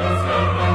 Senhor.